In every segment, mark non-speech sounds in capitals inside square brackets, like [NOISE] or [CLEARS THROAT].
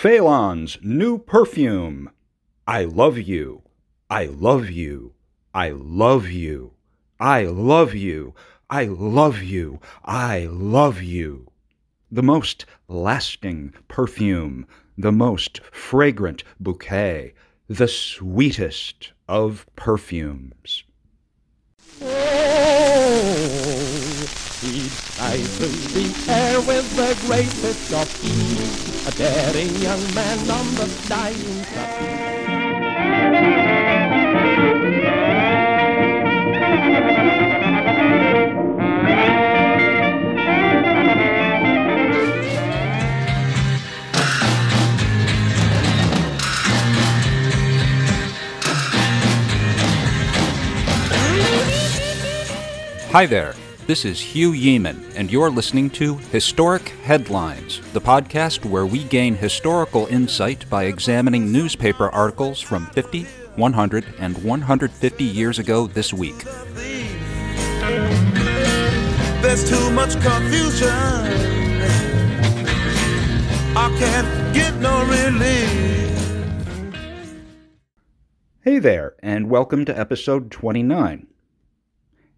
Phelan's new perfume. I love you. I love you. I love you. I love you. I love you. I love you. The most lasting perfume, the most fragrant bouquet, the sweetest of perfumes. Oh. He flies through the air with the greatest of ease, a daring young man on the flying trapeze. Hi there. This is Hugh Yeeman, and you're listening to Historic Headlines, the podcast where we gain historical insight by examining newspaper articles from 50, 100, and 150 years ago this week. There's too much confusion. I can't get no relief. Hey there, and welcome to episode 29.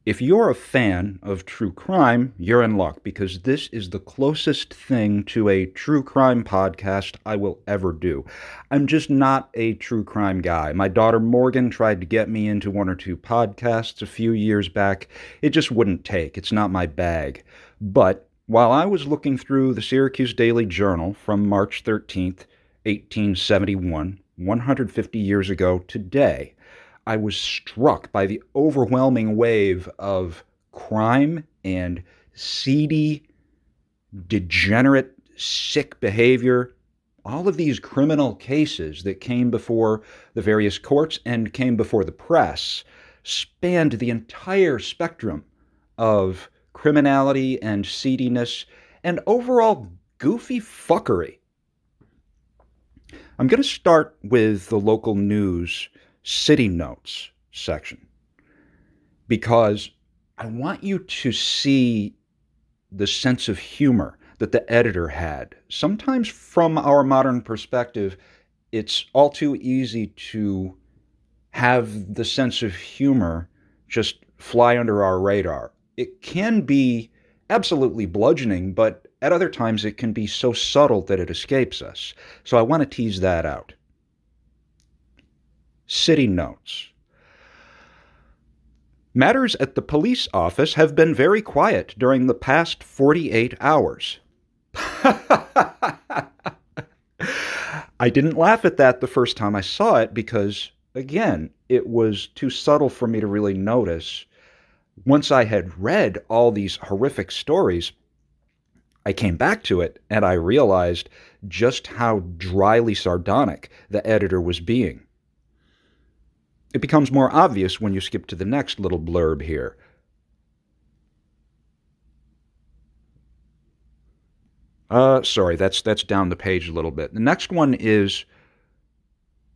If you're a fan of true crime, you're in luck because this is the closest thing to a true crime podcast I will ever do. I'm just not a true crime guy. My daughter Morgan tried to get me into one or two podcasts a few years back. It just wouldn't take. It's not my bag. But while I was looking through the Syracuse Daily Journal from March 13th, 1871, 150 years ago today, I was struck by the overwhelming wave of crime and seedy, degenerate, sick behavior. All of these criminal cases that came before the various courts and came before the press spanned the entire spectrum of criminality and seediness and overall goofy fuckery. I'm going to start with the local news city notes section because I want you to see the sense of humor that the editor had. Sometimes, from our modern perspective, it's all too easy to have the sense of humor just fly under our radar. It can be absolutely bludgeoning, but at other times it can be so subtle that it escapes us. So I want to tease that out. City notes. Matters at the police office have been very quiet during the past 48 hours. [LAUGHS] I didn't laugh at that the first time I saw it because, again, it was too subtle for me to really notice. Once I had read all these horrific stories, I came back to it and I realized just how dryly sardonic the editor was being. It becomes more obvious when you skip to the next little blurb here. Uh, sorry, that's that's down the page a little bit. The next one is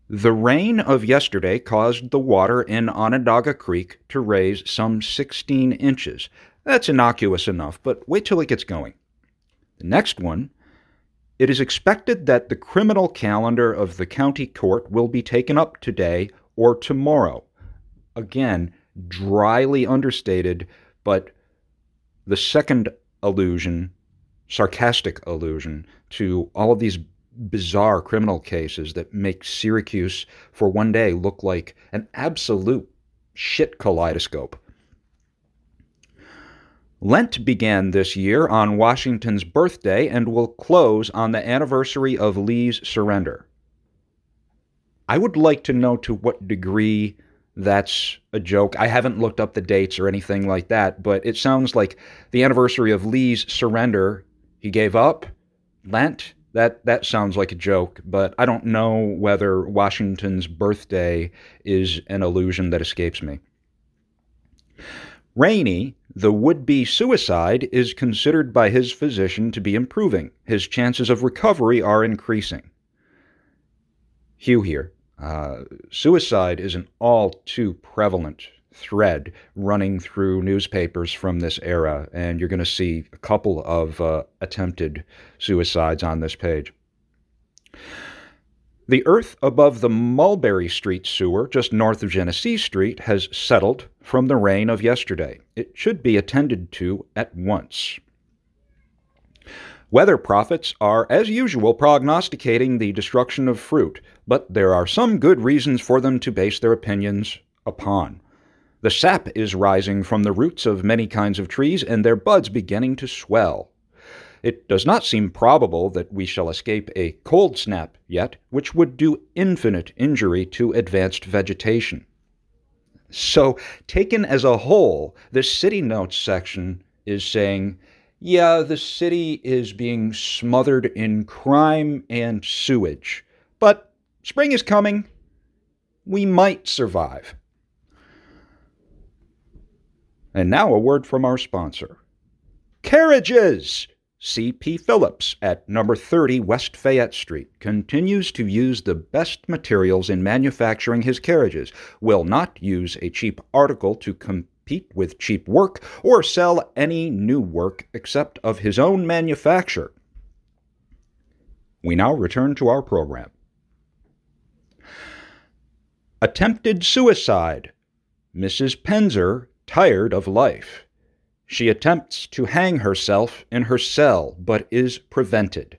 the rain of yesterday caused the water in Onondaga Creek to raise some 16 inches. That's innocuous enough, but wait till it gets going. The next one it is expected that the criminal calendar of the county court will be taken up today or tomorrow. Again, dryly understated, but the second allusion, sarcastic allusion, to all of these bizarre criminal cases that make Syracuse for one day look like an absolute shit kaleidoscope. Lent began this year on Washington's birthday and will close on the anniversary of Lee's surrender. I would like to know to what degree that's a joke. I haven't looked up the dates or anything like that, but it sounds like the anniversary of Lee's surrender, he gave up, Lent. That that sounds like a joke, but I don't know whether Washington's birthday is an illusion that escapes me. Rainey, the would be suicide, is considered by his physician to be improving. His chances of recovery are increasing. Hugh here. Uh, suicide is an all too prevalent thread running through newspapers from this era, and you're going to see a couple of uh, attempted suicides on this page. The earth above the Mulberry Street sewer, just north of Genesee Street, has settled from the rain of yesterday. It should be attended to at once. Weather prophets are, as usual, prognosticating the destruction of fruit, but there are some good reasons for them to base their opinions upon. The sap is rising from the roots of many kinds of trees, and their buds beginning to swell. It does not seem probable that we shall escape a cold snap yet, which would do infinite injury to advanced vegetation. So, taken as a whole, this city notes section is saying yeah, the city is being smothered in crime and sewage. Spring is coming. We might survive. And now a word from our sponsor Carriages! C.P. Phillips at number 30 West Fayette Street continues to use the best materials in manufacturing his carriages, will not use a cheap article to compete with cheap work or sell any new work except of his own manufacture. We now return to our program. Attempted suicide. Mrs. Penzer tired of life. She attempts to hang herself in her cell, but is prevented.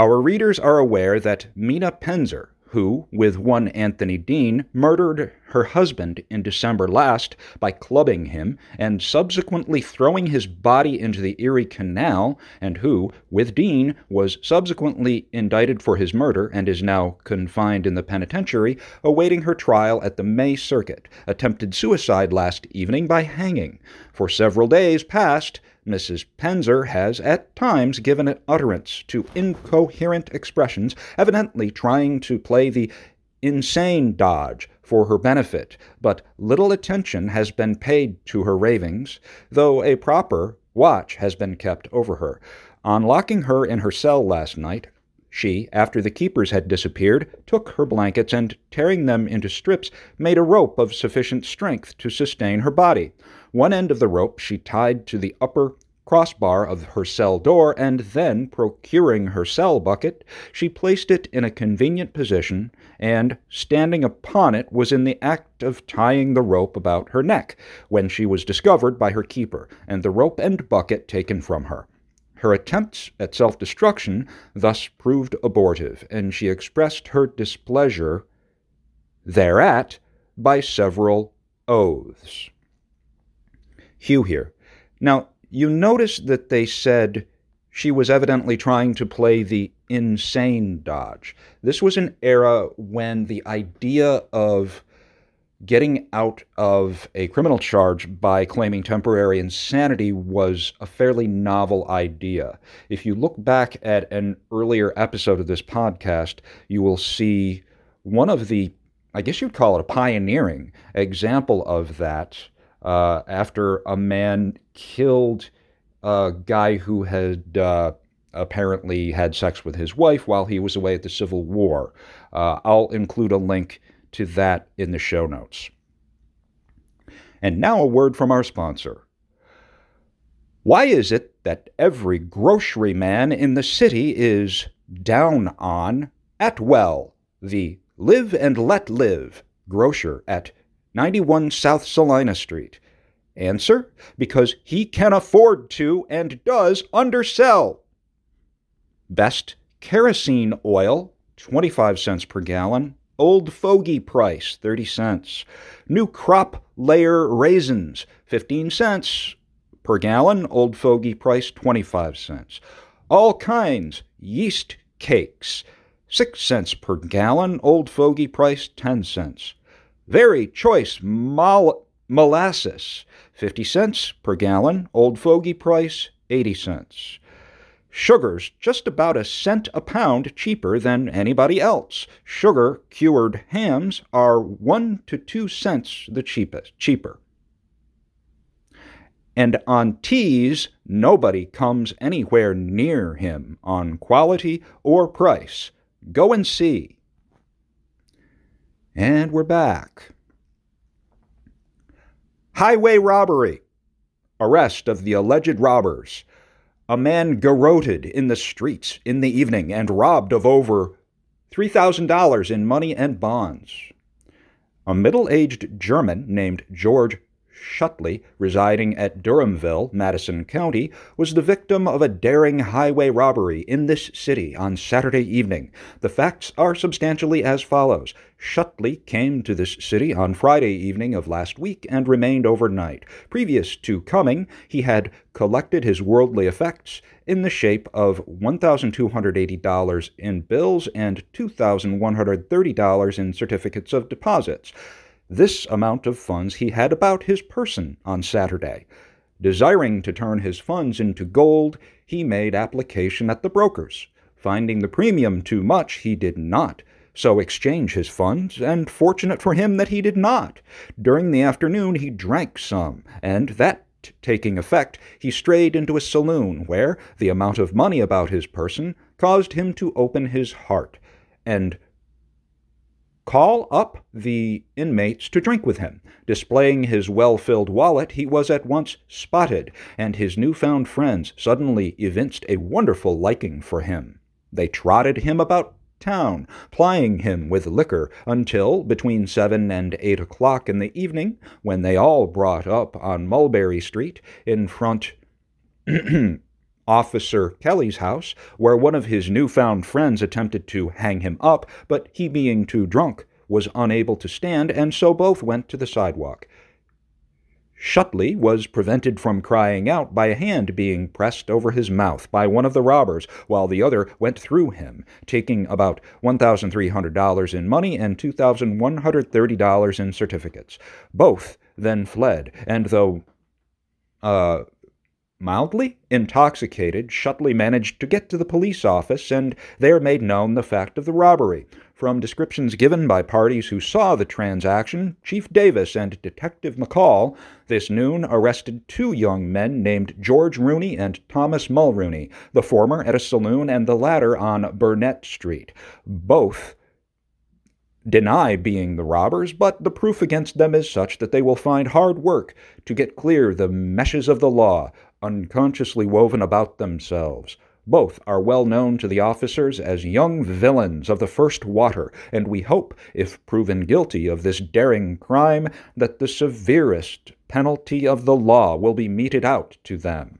Our readers are aware that Mina Penzer, who, with one Anthony Dean, murdered her husband in December last by clubbing him and subsequently throwing his body into the Erie Canal, and who, with Dean, was subsequently indicted for his murder and is now confined in the penitentiary, awaiting her trial at the May Circuit, attempted suicide last evening by hanging. For several days past, Mrs. Penzer has at times given utterance to incoherent expressions, evidently trying to play the insane dodge for her benefit, but little attention has been paid to her ravings, though a proper watch has been kept over her. On locking her in her cell last night, she, after the keepers had disappeared, took her blankets and, tearing them into strips, made a rope of sufficient strength to sustain her body. One end of the rope she tied to the upper crossbar of her cell door, and then, procuring her cell bucket, she placed it in a convenient position, and, standing upon it, was in the act of tying the rope about her neck, when she was discovered by her keeper, and the rope and bucket taken from her. Her attempts at self destruction thus proved abortive, and she expressed her displeasure thereat by several oaths. Hugh here. Now, you notice that they said she was evidently trying to play the insane dodge. This was an era when the idea of getting out of a criminal charge by claiming temporary insanity was a fairly novel idea. If you look back at an earlier episode of this podcast, you will see one of the, I guess you'd call it a pioneering example of that uh, after a man killed a guy who had uh, apparently had sex with his wife while he was away at the Civil War. Uh, I'll include a link to that in the show notes. And now a word from our sponsor. Why is it that every grocery man in the city is down on Atwell, the Live and Let Live grocer at 91 South Salina Street. Answer because he can afford to and does undersell. Best kerosene oil, 25 cents per gallon. Old fogey price, 30 cents. New crop layer raisins, 15 cents per gallon. Old fogey price, 25 cents. All kinds yeast cakes, 6 cents per gallon. Old fogey price, 10 cents. Very choice mol- molasses, 50 cents per gallon. Old fogey price, 80 cents. Sugar's just about a cent a pound cheaper than anybody else. Sugar cured hams are 1 to 2 cents the cheapest, cheaper. And on teas, nobody comes anywhere near him on quality or price. Go and see. And we're back. Highway robbery. Arrest of the alleged robbers. A man garroted in the streets in the evening and robbed of over $3,000 in money and bonds. A middle aged German named George Shutley, residing at Durhamville, Madison County, was the victim of a daring highway robbery in this city on Saturday evening. The facts are substantially as follows. Shutley came to this city on Friday evening of last week and remained overnight. Previous to coming, he had collected his worldly effects in the shape of $1,280 in bills and $2,130 in certificates of deposits. This amount of funds he had about his person on Saturday. Desiring to turn his funds into gold, he made application at the brokers. Finding the premium too much, he did not so exchange his funds, and fortunate for him that he did not. During the afternoon he drank some, and that taking effect, he strayed into a saloon, where the amount of money about his person caused him to open his heart, and call up the inmates to drink with him. Displaying his well filled wallet, he was at once spotted, and his new-found friends suddenly evinced a wonderful liking for him. They trotted him about town, plying him with liquor until between seven and eight o'clock in the evening, when they all brought up on Mulberry Street in front [CLEARS THROAT] Officer Kelly's house, where one of his newfound friends attempted to hang him up, but he being too drunk was unable to stand, and so both went to the sidewalk. Shutley was prevented from crying out by a hand being pressed over his mouth by one of the robbers, while the other went through him, taking about $1,300 in money and $2,130 in certificates. Both then fled, and though uh, Mildly intoxicated, Shutley managed to get to the police office and there made known the fact of the robbery. From descriptions given by parties who saw the transaction, Chief Davis and Detective McCall this noon arrested two young men named George Rooney and Thomas Mulrooney, the former at a saloon and the latter on Burnett Street. Both deny being the robbers, but the proof against them is such that they will find hard work to get clear the meshes of the law, unconsciously woven about themselves. Both are well known to the officers as young villains of the first water, and we hope, if proven guilty of this daring crime, that the severest penalty of the law will be meted out to them.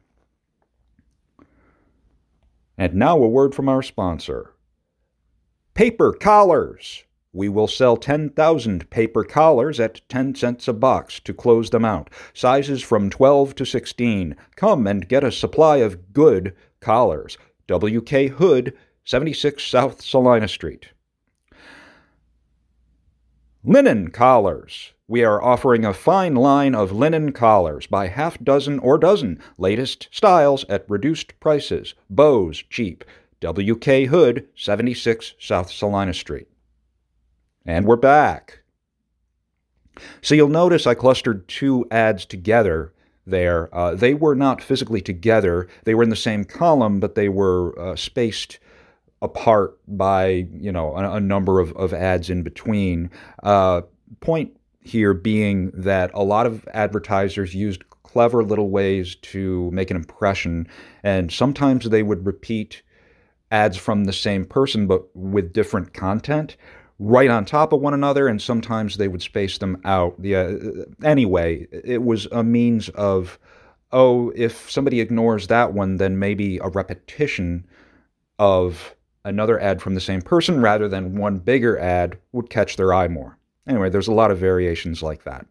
And now a word from our sponsor. Paper collars! We will sell 10,000 paper collars at 10 cents a box to close them out. Sizes from 12 to 16. Come and get a supply of good collars. W.K. Hood, 76 South Salina Street. Linen collars. We are offering a fine line of linen collars by half dozen or dozen, latest styles at reduced prices. Bows cheap. W.K. Hood, 76 South Salina Street. And we're back. So you'll notice I clustered two ads together there. Uh, they were not physically together. They were in the same column, but they were uh, spaced apart by you know a, a number of, of ads in between. Uh, point here being that a lot of advertisers used clever little ways to make an impression, and sometimes they would repeat ads from the same person but with different content right on top of one another, and sometimes they would space them out. The, uh, anyway, it was a means of, oh, if somebody ignores that one, then maybe a repetition of another ad from the same person rather than one bigger ad would catch their eye more. Anyway, there's a lot of variations like that.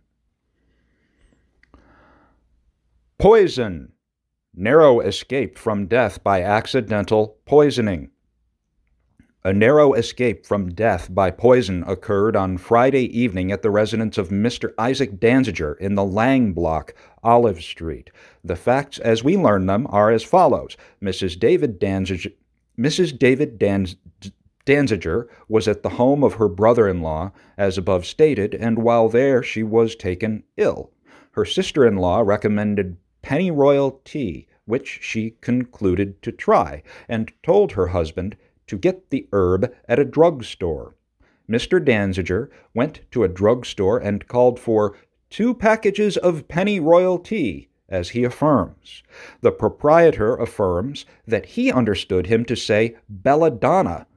Poison. Narrow escape from death by accidental poisoning. A narrow escape from death by poison occurred on Friday evening at the residence of Mr. Isaac Danziger in the Lang Block, Olive Street. The facts, as we learn them, are as follows Mrs. David Danziger, Mrs. David Danz, Danziger was at the home of her brother in law, as above stated, and while there she was taken ill. Her sister in law recommended pennyroyal tea, which she concluded to try, and told her husband to get the herb at a drug store. Mr. Danziger went to a drug store and called for two packages of pennyroyal tea, as he affirms. The proprietor affirms that he understood him to say belladonna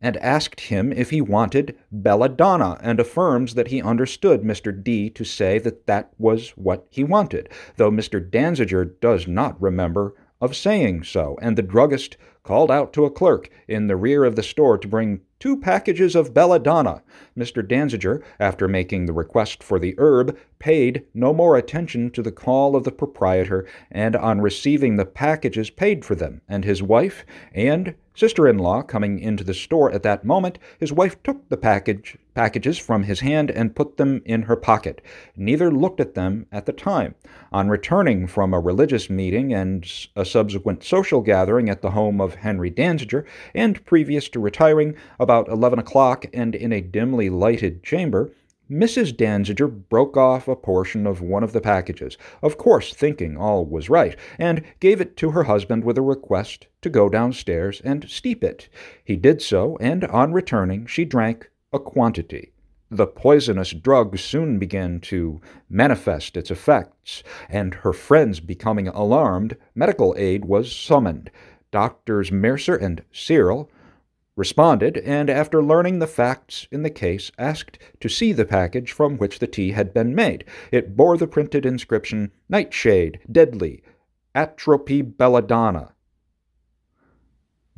and asked him if he wanted belladonna, and affirms that he understood Mr. D to say that that was what he wanted, though Mr. Danziger does not remember of saying so, and the druggist called out to a clerk in the rear of the store to bring two packages of belladonna. Mr. Danziger, after making the request for the herb, paid no more attention to the call of the proprietor, and on receiving the packages paid for them, and his wife and sister-in-law coming into the store at that moment, his wife took the package packages from his hand and put them in her pocket. Neither looked at them at the time. On returning from a religious meeting and a subsequent social gathering at the home of Henry Danziger, and previous to retiring, about eleven o'clock and in a dimly lighted chamber, Mrs. Danziger broke off a portion of one of the packages, of course thinking all was right, and gave it to her husband with a request to go downstairs and steep it. He did so, and on returning she drank a quantity. The poisonous drug soon began to manifest its effects, and her friends becoming alarmed, medical aid was summoned. Doctors Mercer and Cyril responded, and after learning the facts in the case, asked to see the package from which the tea had been made. It bore the printed inscription, Nightshade, Deadly, Atropa Belladonna,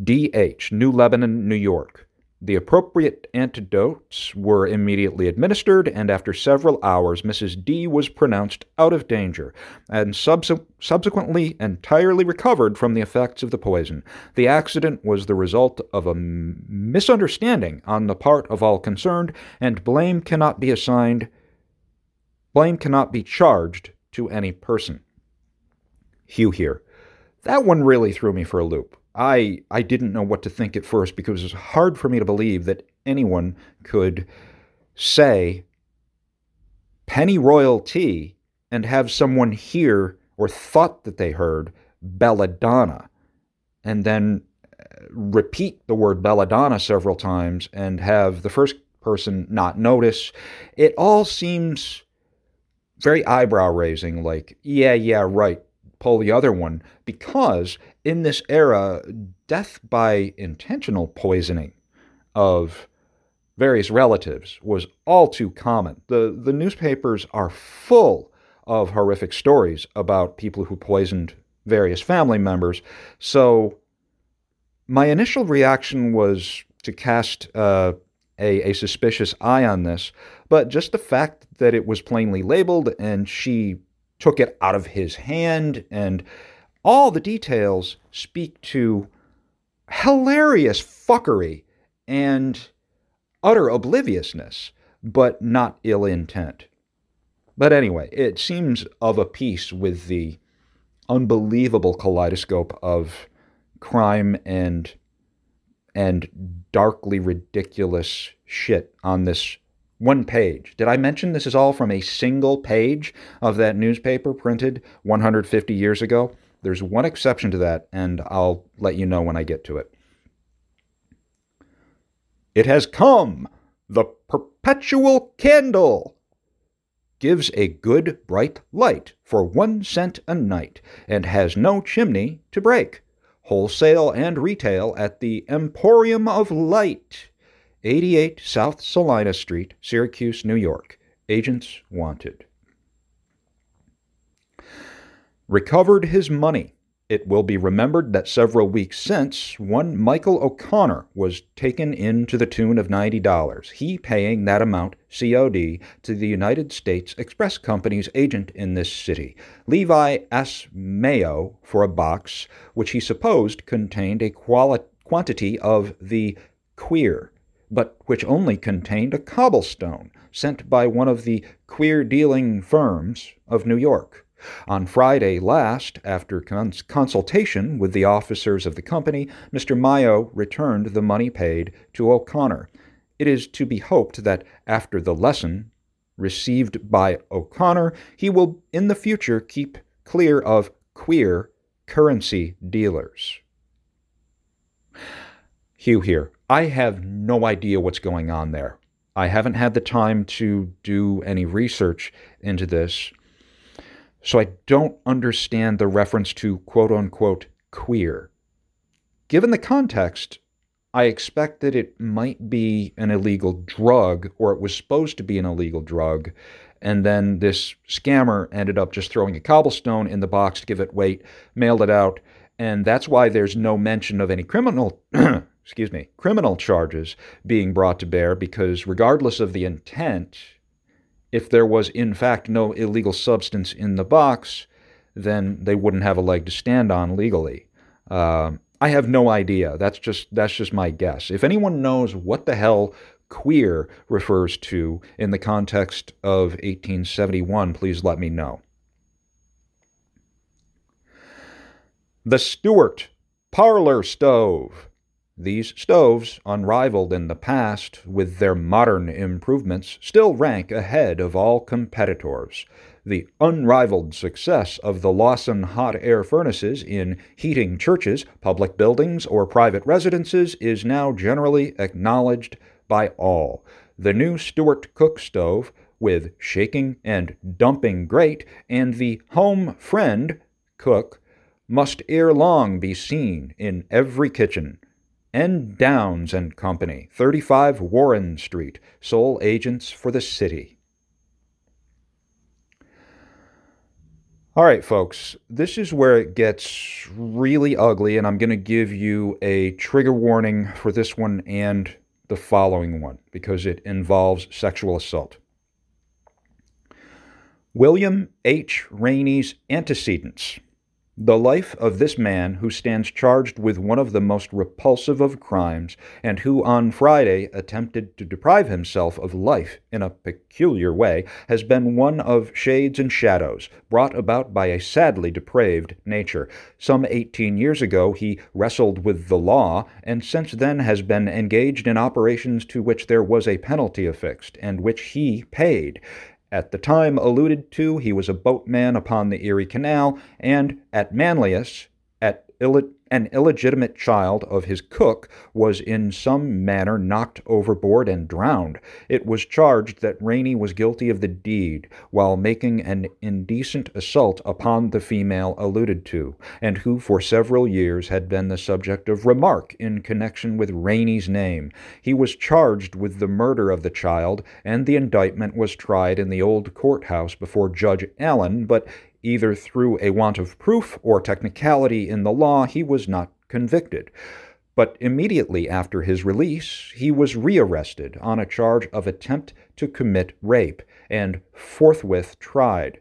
D.H., New Lebanon, New York. The appropriate antidotes were immediately administered, and after several hours, Mrs. D was pronounced out of danger, and subs- subsequently entirely recovered from the effects of the poison. The accident was the result of a m- misunderstanding on the part of all concerned, and blame cannot be assigned, blame cannot be charged to any person. Hugh here. That one really threw me for a loop. I I didn't know what to think at first because it was hard for me to believe that anyone could say pennyroyal tea and have someone hear or thought that they heard belladonna and then uh, repeat the word belladonna several times and have the first person not notice. It all seems very eyebrow raising, like, yeah, yeah, right, pull the other one, because in this era, death by intentional poisoning of various relatives was all too common. The, the newspapers are full of horrific stories about people who poisoned various family members. So my initial reaction was to cast uh, a, a suspicious eye on this, but just the fact that it was plainly labeled and she took it out of his hand and all the details speak to hilarious fuckery and utter obliviousness, but not ill intent. But anyway, it seems of a piece with the unbelievable kaleidoscope of crime and and darkly ridiculous shit on this one page. Did I mention this is all from a single page of that newspaper printed 150 years ago? There's one exception to that, and I'll let you know when I get to it. It has come! The perpetual candle! Gives a good bright light for one cent a night, and has no chimney to break. Wholesale and retail at the Emporium of Light, 88 South Salina Street, Syracuse, New York. Agents wanted recovered his money. It will be remembered that several weeks since, one Michael O'Connor was taken in to the tune of $90, he paying that amount COD to the United States Express Company's agent in this city, Levi S. Mayo, for a box which he supposed contained a quali- quantity of the queer, but which only contained a cobblestone sent by one of the queer dealing firms of New York. On Friday last, after cons- consultation with the officers of the company, Mr. Mayo returned the money paid to O'Connor. It is to be hoped that after the lesson received by O'Connor, he will in the future keep clear of queer currency dealers. Hugh here. I have no idea what's going on there. I haven't had the time to do any research into this So I don't understand the reference to quote unquote queer. Given the context, I expect that it might be an illegal drug, or it was supposed to be an illegal drug, and then this scammer ended up just throwing a cobblestone in the box to give it weight, mailed it out, and that's why there's no mention of any criminal [CLEARS THROAT] excuse me, criminal charges being brought to bear because regardless of the intent, if there was in fact no illegal substance in the box, then they wouldn't have a leg to stand on legally. Uh, I have no idea. That's just that's just my guess. If anyone knows what the hell queer refers to in the context of 1871, please let me know. The Stewart parlor stove. These stoves, unrivaled in the past with their modern improvements, still rank ahead of all competitors. The unrivaled success of the Lawson hot air furnaces in heating churches, public buildings, or private residences is now generally acknowledged by all. The new Stewart cook stove, with shaking and dumping grate, and the home friend cook, must ere long be seen in every kitchen. N. Downs and Company, 35 Warren Street, sole agents for the city. All right, folks, this is where it gets really ugly, and I'm going to give you a trigger warning for this one and the following one because it involves sexual assault. William H. Rainey's antecedents. The life of this man, who stands charged with one of the most repulsive of crimes, and who on Friday attempted to deprive himself of life in a peculiar way, has been one of shades and shadows, brought about by a sadly depraved nature. Some eighteen years ago he wrestled with the law, and since then has been engaged in operations to which there was a penalty affixed, and which he paid. At the time alluded to, he was a boatman upon the Erie Canal, and at Manlius, at Ill- an illegitimate child of his cook was in some manner knocked overboard and drowned. It was charged that Rainey was guilty of the deed while making an indecent assault upon the female alluded to, and who for several years had been the subject of remark in connection with Rainey's name. He was charged with the murder of the child, and the indictment was tried in the old courthouse before Judge Allen, but Either through a want of proof or technicality in the law, he was not convicted. But immediately after his release, he was rearrested on a charge of attempt to commit rape and forthwith tried.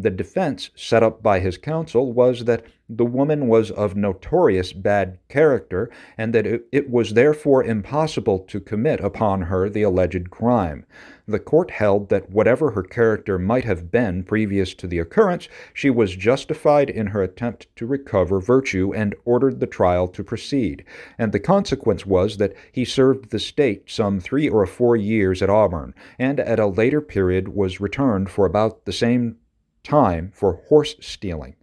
The defense set up by his counsel was that the woman was of notorious bad character, and that it, was therefore impossible to commit upon her the alleged crime. The court held that whatever her character might have been previous to the occurrence, she was justified in her attempt to recover virtue and ordered the trial to proceed. And the consequence was that he served the state some three or four years at Auburn, and at a later period was returned for about the same time for horse stealing.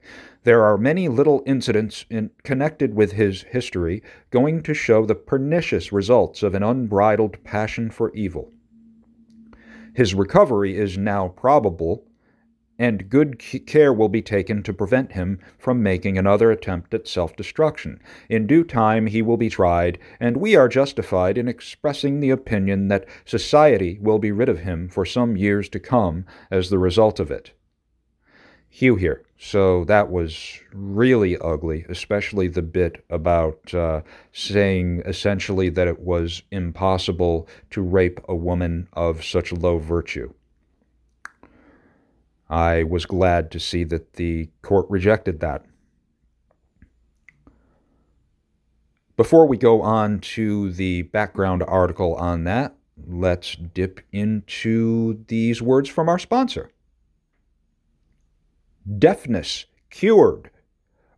There are many little incidents in, connected with his history going to show the pernicious results of an unbridled passion for evil. His recovery is now probable, and good care will be taken to prevent him from making another attempt at self destruction. In due time he will be tried, and we are justified in expressing the opinion that society will be rid of him for some years to come as the result of it. Hugh here. So that was really ugly, especially the bit about uh, saying essentially that it was impossible to rape a woman of such low virtue. I was glad to see that the court rejected that. Before we go on to the background article on that, let's dip into these words from our sponsor deafness cured.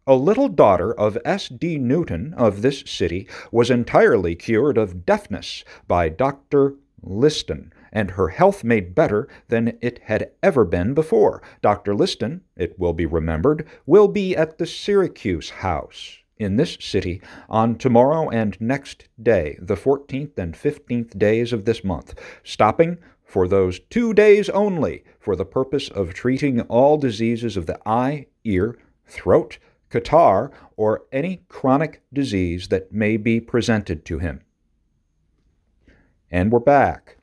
A little daughter of S. D. Newton of this city was entirely cured of deafness by Dr. Liston, and her health made better than it had ever been before. Dr. Liston, it will be remembered, will be at the Syracuse House in this city on tomorrow and next day, the 14th and 15th days of this month, stopping for those two days only for the purpose of treating all diseases of the eye, ear, throat, catarrh, or any chronic disease that may be presented to him. And we're back.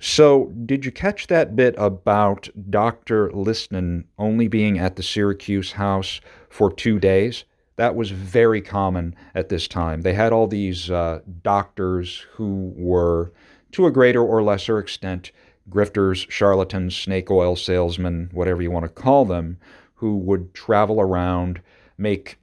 So, did you catch that bit about Dr. Liston only being at the Syracuse house for two days? That was very common at this time. They had all these uh, doctors who were, to a greater or lesser extent, grifters, charlatans, snake oil salesmen, whatever you want to call them, who would travel around, make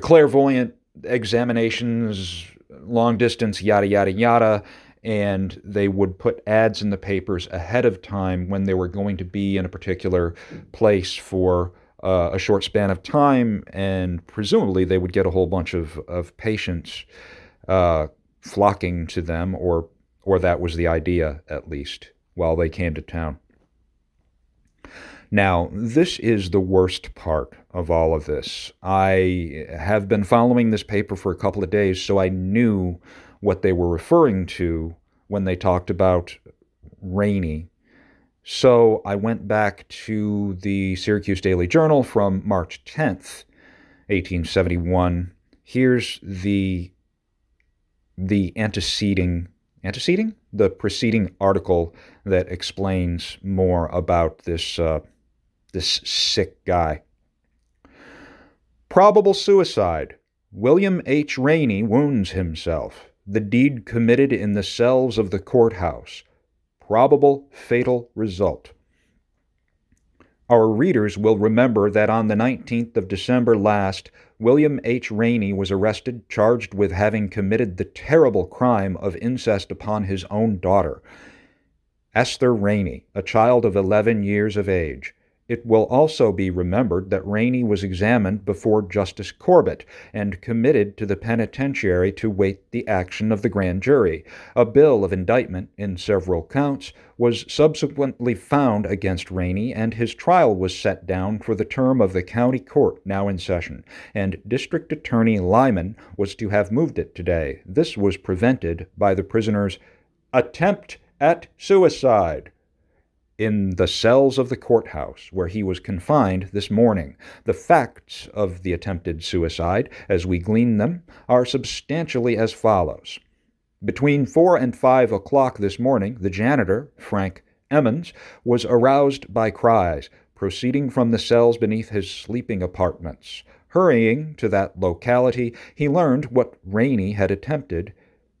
clairvoyant examinations, long distance, yada, yada, yada, and they would put ads in the papers ahead of time when they were going to be in a particular place for uh, a short span of time, and presumably they would get a whole bunch of, of patients uh, flocking to them, or or that was the idea at least while they came to town. Now, this is the worst part of all of this. I have been following this paper for a couple of days, so I knew what they were referring to when they talked about Rainey. So I went back to the Syracuse Daily Journal from March 10th, 1871. Here's the the anteceding anteceding the preceding article that explains more about this uh, this sick guy. Probable suicide. William H. Rainey wounds himself. The deed committed in the cells of the courthouse. Probable fatal result. Our readers will remember that on the 19th of December last, William H. Rainey was arrested, charged with having committed the terrible crime of incest upon his own daughter, Esther Rainey, a child of 11 years of age. It will also be remembered that Rainey was examined before Justice Corbett and committed to the penitentiary to wait the action of the grand jury. A bill of indictment in several counts was subsequently found against Rainey, and his trial was set down for the term of the county court now in session, and District Attorney Lyman was to have moved it today. This was prevented by the prisoner's attempt at suicide in the cells of the courthouse where he was confined this morning. The facts of the attempted suicide, as we glean them, are substantially as follows. Between four and five o'clock this morning, the janitor, Frank Emmons, was aroused by cries proceeding from the cells beneath his sleeping apartments. Hurrying to that locality, he learned what Rainey had attempted.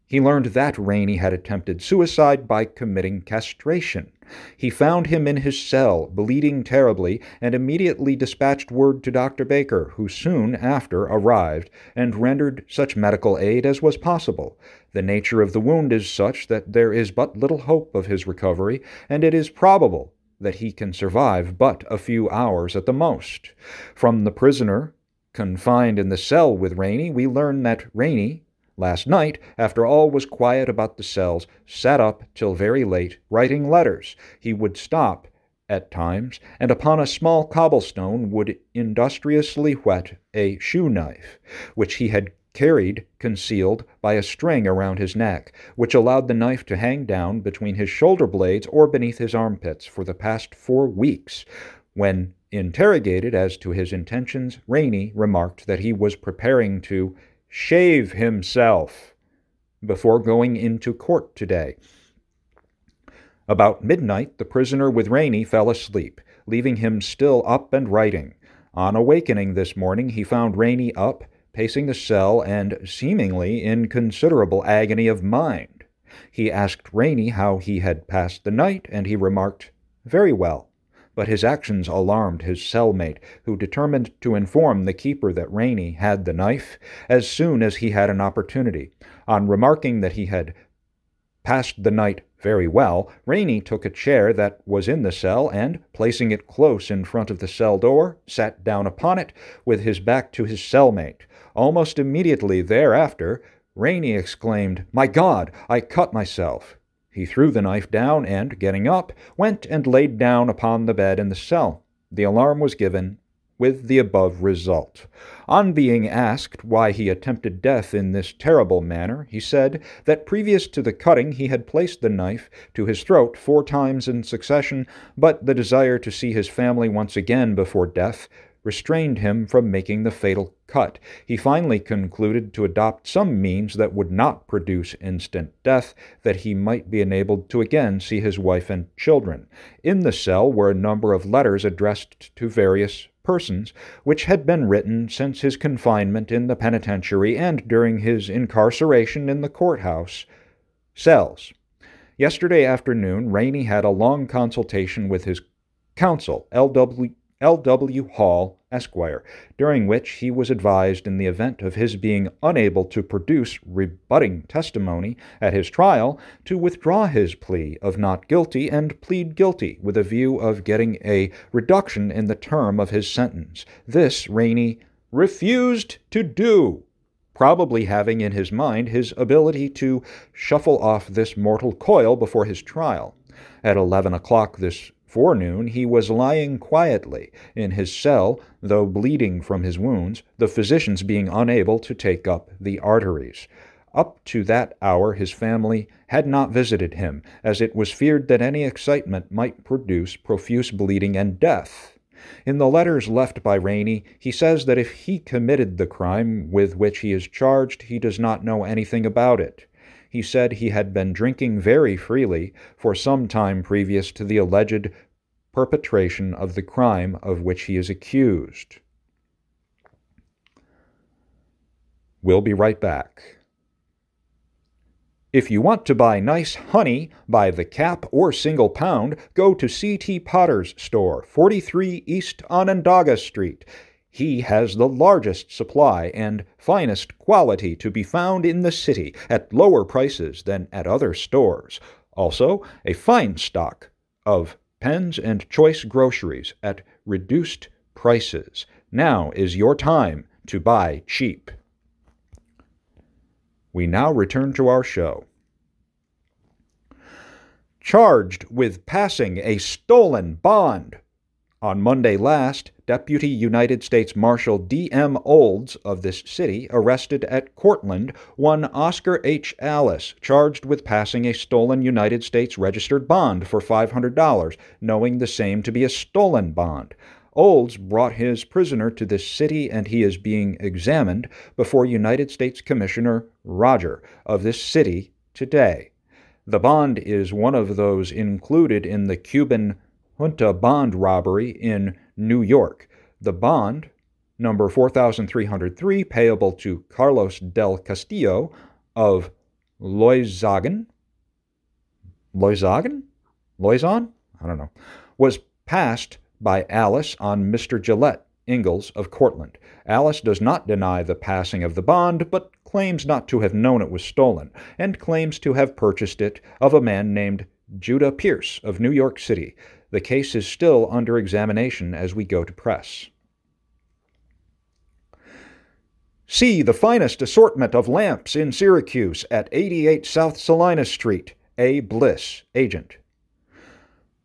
He learned that Rainey had attempted suicide by committing castration. He found him in his cell, bleeding terribly, and immediately dispatched word to Dr. Baker, who soon after arrived and rendered such medical aid as was possible. The nature of the wound is such that there is but little hope of his recovery, and it is probable that he can survive but a few hours at the most. From the prisoner confined in the cell with Rainey, we learn that Rainey, Last night, after all was quiet about the cells, sat up till very late, writing letters. He would stop at times, and upon a small cobblestone would industriously whet a shoe knife, which he had carried concealed by a string around his neck, which allowed the knife to hang down between his shoulder blades or beneath his armpits for the past four weeks. When interrogated as to his intentions, Rainey remarked that he was preparing to shave himself before going into court today. About midnight, the prisoner with Rainey fell asleep, leaving him still up and writing. On awakening this morning, he found Rainey up, pacing the cell, and seemingly in considerable agony of mind. He asked Rainey how he had passed the night, and he remarked, Very well but his actions alarmed his cellmate, who determined to inform the keeper that Rainey had the knife as soon as he had an opportunity. On remarking that he had passed the night very well, Rainey took a chair that was in the cell and, placing it close in front of the cell door, sat down upon it with his back to his cellmate. Almost immediately thereafter, Rainey exclaimed, My God, I cut myself. He threw the knife down and, getting up, went and laid down upon the bed in the cell. The alarm was given, with the above result. On being asked why he attempted death in this terrible manner, he said that previous to the cutting he had placed the knife to his throat four times in succession, but the desire to see his family once again before death restrained him from making the fatal cut. He finally concluded to adopt some means that would not produce instant death, that he might be enabled to again see his wife and children. In the cell were a number of letters addressed to various persons, which had been written since his confinement in the penitentiary and during his incarceration in the courthouse. Cells. Yesterday afternoon, Rainey had a long consultation with his counsel, L.W. L.W. Hall, Esquire, during which he was advised in the event of his being unable to produce rebutting testimony at his trial to withdraw his plea of not guilty and plead guilty with a view of getting a reduction in the term of his sentence. This Rainey refused to do, probably having in his mind his ability to shuffle off this mortal coil before his trial. At eleven o'clock this Forenoon he was lying quietly in his cell, though bleeding from his wounds, the physicians being unable to take up the arteries. Up to that hour his family had not visited him, as it was feared that any excitement might produce profuse bleeding and death. In the letters left by Rainey, he says that if he committed the crime with which he is charged, he does not know anything about it he said he had been drinking very freely for some time previous to the alleged perpetration of the crime of which he is accused. We'll be right back. If you want to buy nice honey by the cap or single pound, go to C.T. Potter's store, 43 East Onondaga Street. He has the largest supply and finest quality to be found in the city at lower prices than at other stores. Also, a fine stock of pens and choice groceries at reduced prices. Now is your time to buy cheap. We now return to our show. Charged with passing a stolen bond. On Monday last, Deputy United States Marshal D.M. Olds of this city arrested at Cortland one Oscar H. Alice, charged with passing a stolen United States registered bond for $500, knowing the same to be a stolen bond. Olds brought his prisoner to this city and he is being examined before United States Commissioner Roger of this city today. The bond is one of those included in the Cuban junta bond robbery in New York. The bond, number 4303, payable to Carlos del Castillo of Loizagan, Loizagan? Loizon? I don't know, was passed by Alice on Mr. Gillette Ingalls of Cortland. Alice does not deny the passing of the bond, but claims not to have known it was stolen, and claims to have purchased it of a man named Judah Pierce of New York City. The case is still under examination as we go to press. See the finest assortment of lamps in Syracuse at 88 South Salina Street. A. Bliss, agent.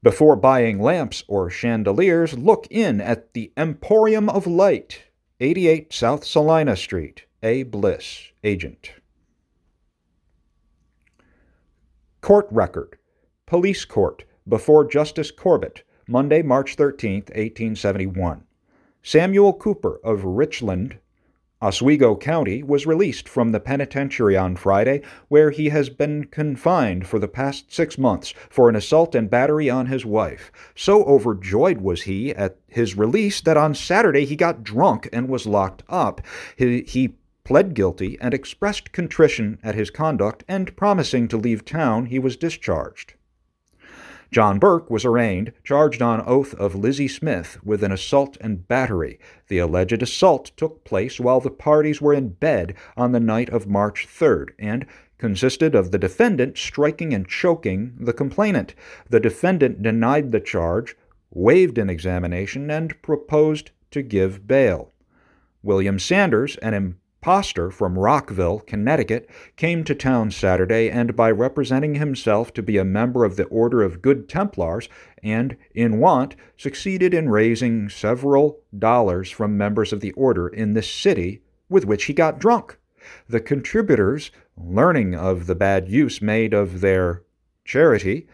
Before buying lamps or chandeliers, look in at the Emporium of Light, 88 South Salina Street. A. Bliss, agent. Court record. Police court before Justice Corbett, Monday, March 13, 1871. Samuel Cooper of Richland, Oswego County, was released from the penitentiary on Friday, where he has been confined for the past six months for an assault and battery on his wife. So overjoyed was he at his release that on Saturday he got drunk and was locked up. He, he pled guilty and expressed contrition at his conduct, and promising to leave town, he was discharged. John Burke was arraigned, charged on oath of Lizzie Smith with an assault and battery. The alleged assault took place while the parties were in bed on the night of March 3rd and consisted of the defendant striking and choking the complainant. The defendant denied the charge, waived an examination, and proposed to give bail. William Sanders, an Poster from Rockville, Connecticut, came to town Saturday and, by representing himself to be a member of the Order of Good Templars and, in want, succeeded in raising several dollars from members of the order in the city with which he got drunk. The contributors, learning of the bad use made of their charity,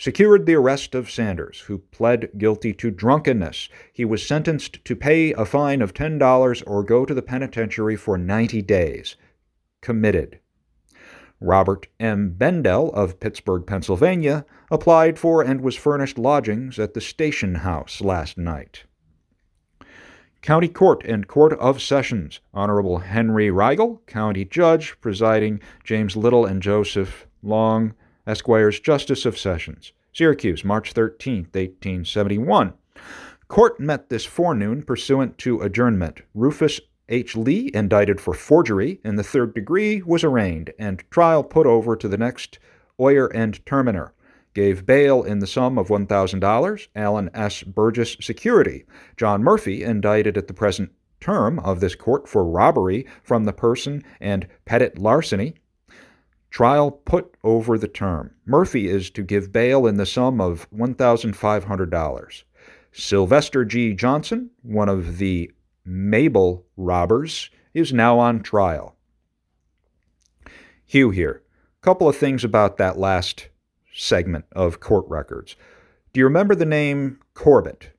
secured the arrest of Sanders, who pled guilty to drunkenness. He was sentenced to pay a fine of $10 or go to the penitentiary for 90 days. Committed. Robert M. Bendel of Pittsburgh, Pennsylvania, applied for and was furnished lodgings at the station house last night. County Court and Court of Sessions. Honorable Henry Rigel, County Judge, presiding James Little and Joseph Long, Esquires, Justice of Sessions. Syracuse, March 13, 1871. Court met this forenoon pursuant to adjournment. Rufus H. Lee, indicted for forgery in the third degree, was arraigned, and trial put over to the next oyer and terminer gave bail in the sum of $1,000, Allen S. Burgess security. John Murphy, indicted at the present term of this court for robbery from the person and petit larceny. Trial put over the term. Murphy is to give bail in the sum of $1,500. Sylvester G. Johnson, one of the Mabel robbers, is now on trial. Hugh here. Couple of things about that last segment of court records. Do you remember the name Corbett?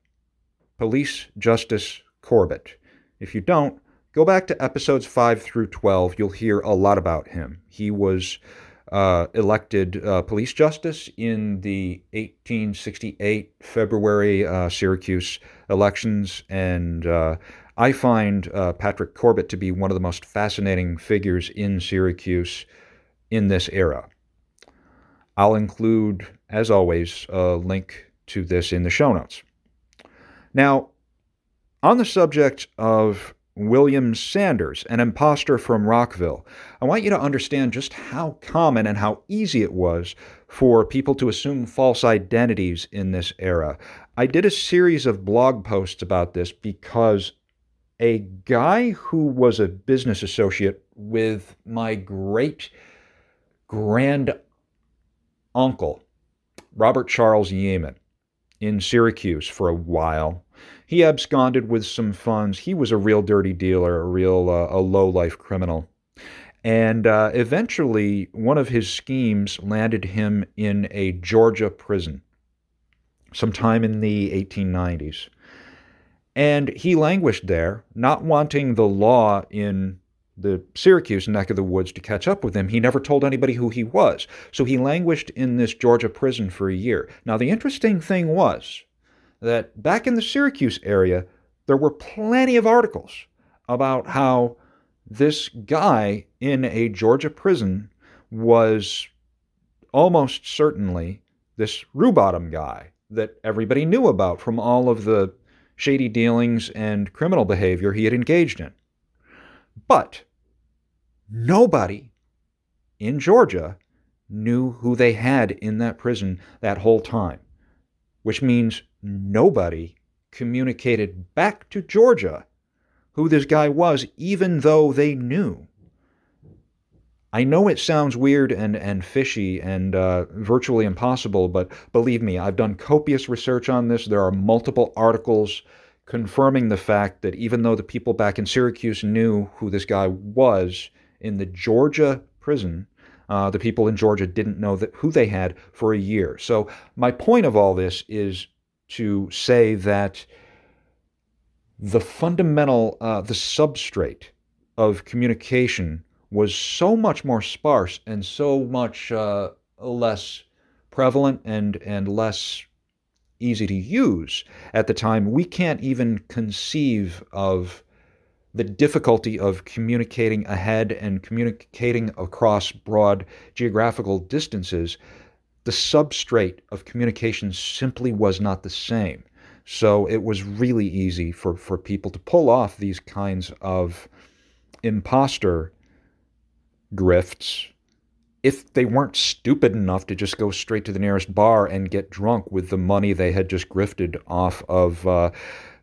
Police Justice Corbett. If you don't, go back to episodes 5 through 12. You'll hear a lot about him. He was uh, elected uh, police justice in the 1868 February uh, Syracuse elections, and uh, I find uh, Patrick Corbett to be one of the most fascinating figures in Syracuse in this era. I'll include, as always, a link to this in the show notes. Now, on the subject of William Sanders, an impostor from Rockville, I want you to understand just how common and how easy it was for people to assume false identities in this era. I did a series of blog posts about this because a guy who was a business associate with my great grand uncle, Robert Charles Yeaman, in Syracuse for a while. He absconded with some funds. He was a real dirty dealer, a real uh, a low life criminal. And uh, eventually, one of his schemes landed him in a Georgia prison sometime in the 1890s. And he languished there, not wanting the law in the Syracuse neck of the woods to catch up with him. He never told anybody who he was. So he languished in this Georgia prison for a year. Now, the interesting thing was that back in the Syracuse area, there were plenty of articles about how this guy in a Georgia prison was almost certainly this Rubottom guy that everybody knew about from all of the shady dealings and criminal behavior he had engaged in. But nobody in Georgia knew who they had in that prison that whole time, which means nobody communicated back to Georgia who this guy was, even though they knew. I know it sounds weird and, and fishy and uh, virtually impossible, but believe me, I've done copious research on this. There are multiple articles confirming the fact that even though the people back in Syracuse knew who this guy was, in the Georgia prison, uh, the people in Georgia didn't know that who they had for a year. So my point of all this is to say that the fundamental, uh, the substrate of communication was so much more sparse and so much uh, less prevalent and and less easy to use at the time, we can't even conceive of the difficulty of communicating ahead and communicating across broad geographical distances. The substrate of communication simply was not the same. So it was really easy for, for people to pull off these kinds of imposter grifts if they weren't stupid enough to just go straight to the nearest bar and get drunk with the money they had just grifted off of uh,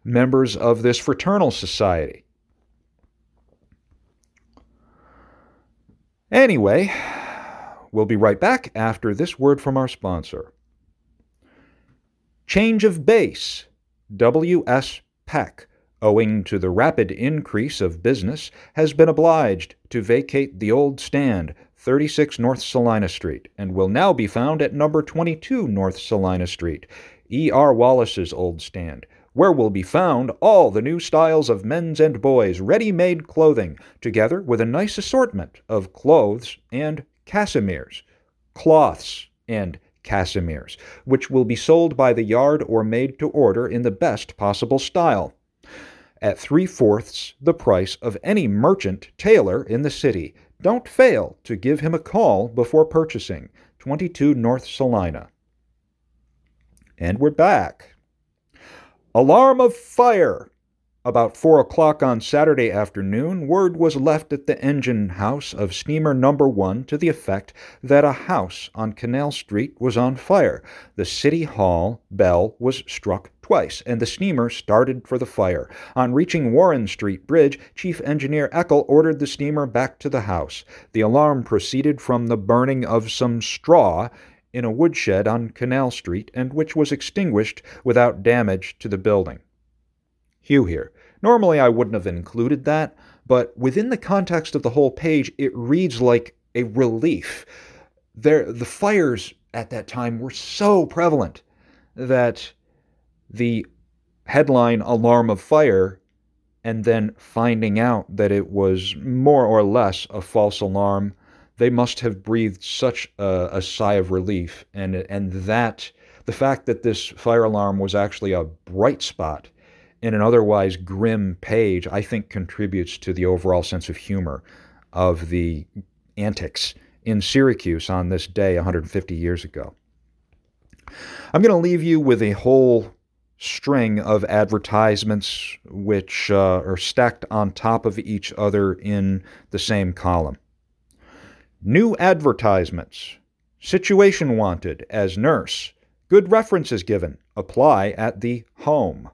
members of this fraternal society. Anyway, we'll be right back after this word from our sponsor. Change of base. W.S. Peck, owing to the rapid increase of business, has been obliged to vacate the old stand, 36 North Salina Street, and will now be found at number 22 North Salina Street, E.R. Wallace's old stand, where will be found all the new styles of men's and boys' ready made clothing, together with a nice assortment of clothes and cassimeres, cloths and cassimeres, which will be sold by the yard or made to order in the best possible style. At three fourths the price of any merchant tailor in the city. Don't fail to give him a call before purchasing. 22 North Salina. And we're back. Alarm of fire! About four o'clock on Saturday afternoon, word was left at the engine house of steamer number one to the effect that a house on Canal Street was on fire. The City Hall bell was struck twice, and the steamer started for the fire. On reaching Warren Street Bridge, Chief Engineer Eckel ordered the steamer back to the house. The alarm proceeded from the burning of some straw in a woodshed on Canal Street, and which was extinguished without damage to the building. Here. Normally, I wouldn't have included that, but within the context of the whole page, it reads like a relief. There, the fires at that time were so prevalent that the headline "Alarm of Fire" and then finding out that it was more or less a false alarm, they must have breathed such a, a sigh of relief, and and that the fact that this fire alarm was actually a bright spot in an otherwise grim page, I think contributes to the overall sense of humor of the antics in Syracuse on this day 150 years ago. I'm going to leave you with a whole string of advertisements which uh, are stacked on top of each other in the same column. New advertisements. Situation wanted as nurse. Good references given. Apply at the home.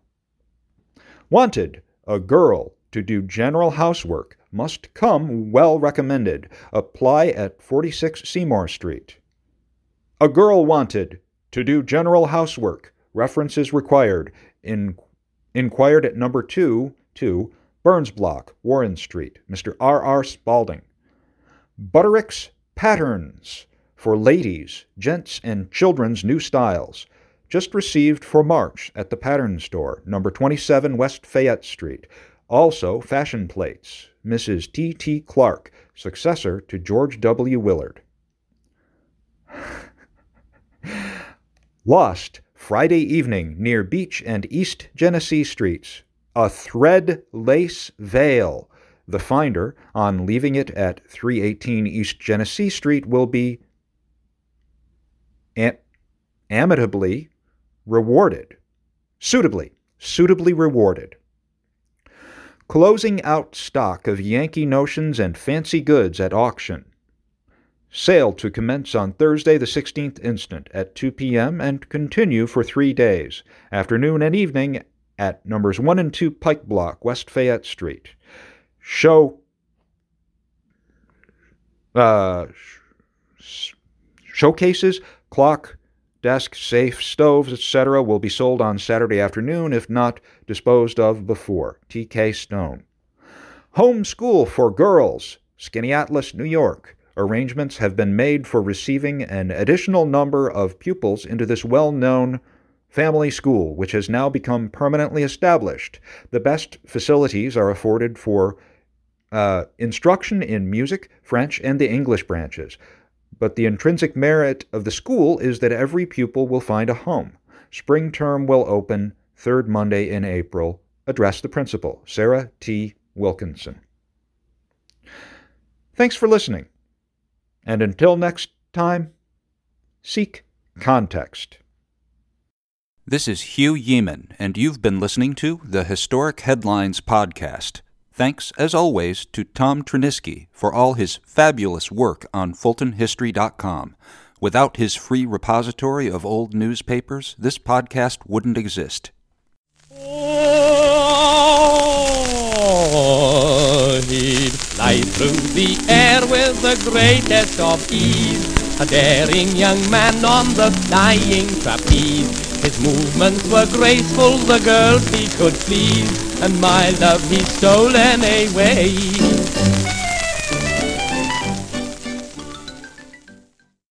Wanted, a girl to do general housework. Must come well recommended. Apply at 46 Seymour Street. A girl wanted to do general housework. References required. In, inquired at number 2, 2, Burns Block, Warren Street. Mr. R. R. Spalding. Butterick's Patterns for ladies, gents, and children's new styles. Just received for March at the Pattern Store, number 27 West Fayette Street. Also, fashion plates. Mrs. T. T. Clark, successor to George W. Willard. [LAUGHS] Lost Friday evening near Beach and East Genesee Streets. A thread lace veil. The finder, on leaving it at 318 East Genesee Street, will be am- amitably rewarded. Suitably, suitably rewarded. Closing out stock of Yankee notions and fancy goods at auction. Sale to commence on Thursday, the 16th instant at 2 p.m. and continue for three days, afternoon and evening, at numbers 1 and 2 Pike Block, West Fayette Street. Show. Uh, sh- showcases, clock, desk, safe, stoves, etc., will be sold on Saturday afternoon if not disposed of before. T.K. Stone. Home School for Girls, Skaneateles, New York. Arrangements have been made for receiving an additional number of pupils into this well known family school, which has now become permanently established. The best facilities are afforded for uh, instruction in music, French, and the English branches. But the intrinsic merit of the school is that every pupil will find a home. Spring term will open third Monday in April. Address the principal, Sarah T. Wilkinson. Thanks for listening. And until next time, seek context. This is Hugh Yeaman, and you've been listening to the Historic Headlines Podcast. Thanks, as always, to Tom Tryniski for all his fabulous work on FultonHistory.com. Without his free repository of old newspapers, this podcast wouldn't exist. Oh, he'd fly through the air with the greatest of ease. A daring young man on the flying trapeze. His movements were graceful, the girls he could please, and my love he's stolen away.